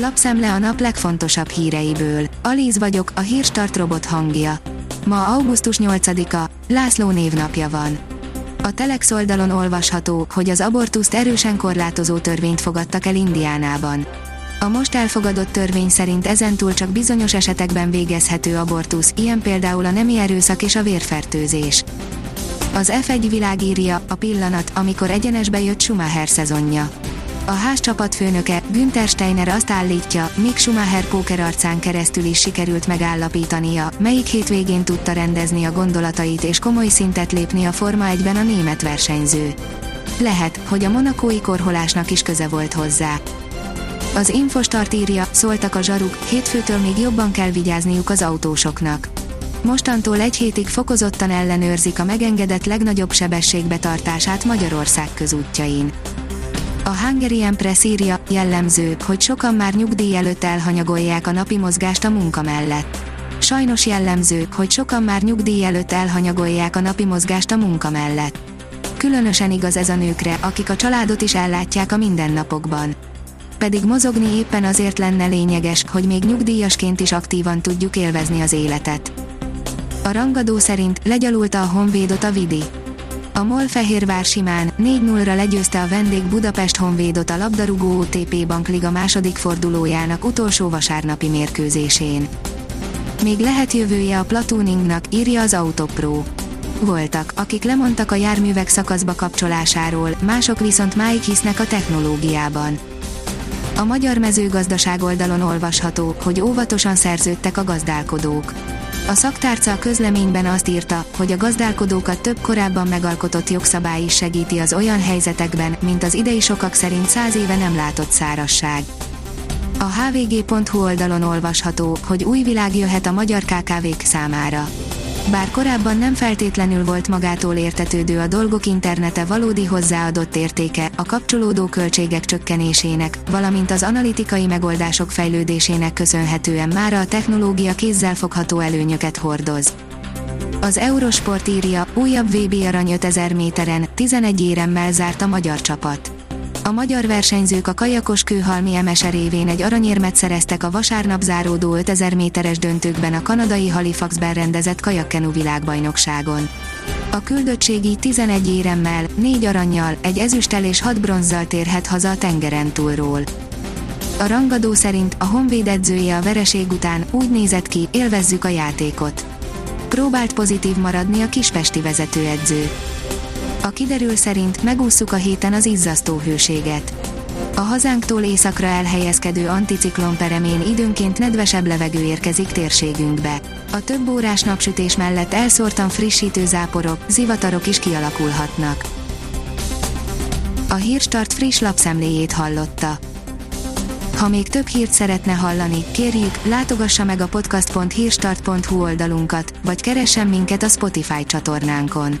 Lapszemle a nap legfontosabb híreiből. Alíz vagyok, a hírstart robot hangja. Ma augusztus 8-a, László névnapja van. A Telex oldalon olvasható, hogy az abortuszt erősen korlátozó törvényt fogadtak el Indiánában. A most elfogadott törvény szerint ezentúl csak bizonyos esetekben végezhető abortusz, ilyen például a nemi erőszak és a vérfertőzés. Az F1 világírja, a pillanat, amikor egyenesbe jött Schumacher szezonja. A ház csapatfőnöke, Günther Steiner azt állítja, Mick Schumacher arcán keresztül is sikerült megállapítania, melyik hétvégén tudta rendezni a gondolatait és komoly szintet lépni a Forma 1-ben a német versenyző. Lehet, hogy a monakói korholásnak is köze volt hozzá. Az Infostart írja, szóltak a zsaruk, hétfőtől még jobban kell vigyázniuk az autósoknak. Mostantól egy hétig fokozottan ellenőrzik a megengedett legnagyobb sebességbetartását Magyarország közútjain. A Hungarian Press írja, jellemző, hogy sokan már nyugdíj előtt elhanyagolják a napi mozgást a munka mellett. Sajnos jellemző, hogy sokan már nyugdíj előtt elhanyagolják a napi mozgást a munka mellett. Különösen igaz ez a nőkre, akik a családot is ellátják a mindennapokban. Pedig mozogni éppen azért lenne lényeges, hogy még nyugdíjasként is aktívan tudjuk élvezni az életet. A rangadó szerint legyalulta a Honvédot a Vidi. A MOL Fehérvár simán 4-0-ra legyőzte a vendég Budapest Honvédot a labdarúgó OTP Bankliga második fordulójának utolsó vasárnapi mérkőzésén. Még lehet jövője a platuningnak, írja az Autopro. Voltak, akik lemondtak a járművek szakaszba kapcsolásáról, mások viszont máig hisznek a technológiában. A magyar mezőgazdaság oldalon olvasható, hogy óvatosan szerződtek a gazdálkodók a szaktárca a közleményben azt írta, hogy a gazdálkodókat több korábban megalkotott jogszabály is segíti az olyan helyzetekben, mint az idei sokak szerint száz éve nem látott szárasság. A hvg.hu oldalon olvasható, hogy új világ jöhet a magyar KKV-k számára. Bár korábban nem feltétlenül volt magától értetődő a dolgok internete valódi hozzáadott értéke, a kapcsolódó költségek csökkenésének, valamint az analitikai megoldások fejlődésének köszönhetően mára a technológia kézzelfogható előnyöket hordoz. Az Eurosport írja, újabb VB arany 5000 méteren, 11 éremmel zárt a magyar csapat. A magyar versenyzők a kajakos kőhalmi MSR révén egy aranyérmet szereztek a vasárnap záródó 5000 méteres döntőkben a kanadai Halifaxben rendezett kajakkenu világbajnokságon. A küldöttségi 11 éremmel, 4 aranyjal, egy ezüsttel és 6 bronzzal térhet haza a tengeren túlról. A rangadó szerint a Honvéd edzője a vereség után úgy nézett ki, élvezzük a játékot. Próbált pozitív maradni a kispesti vezetőedző. A kiderül szerint megússzuk a héten az izzasztó hőséget. A hazánktól északra elhelyezkedő anticiklon peremén időnként nedvesebb levegő érkezik térségünkbe. A több órás napsütés mellett elszórtan frissítő záporok, zivatarok is kialakulhatnak. A Hírstart friss lapszemléjét hallotta. Ha még több hírt szeretne hallani, kérjük, látogassa meg a podcast.hírstart.hu oldalunkat, vagy keressen minket a Spotify csatornánkon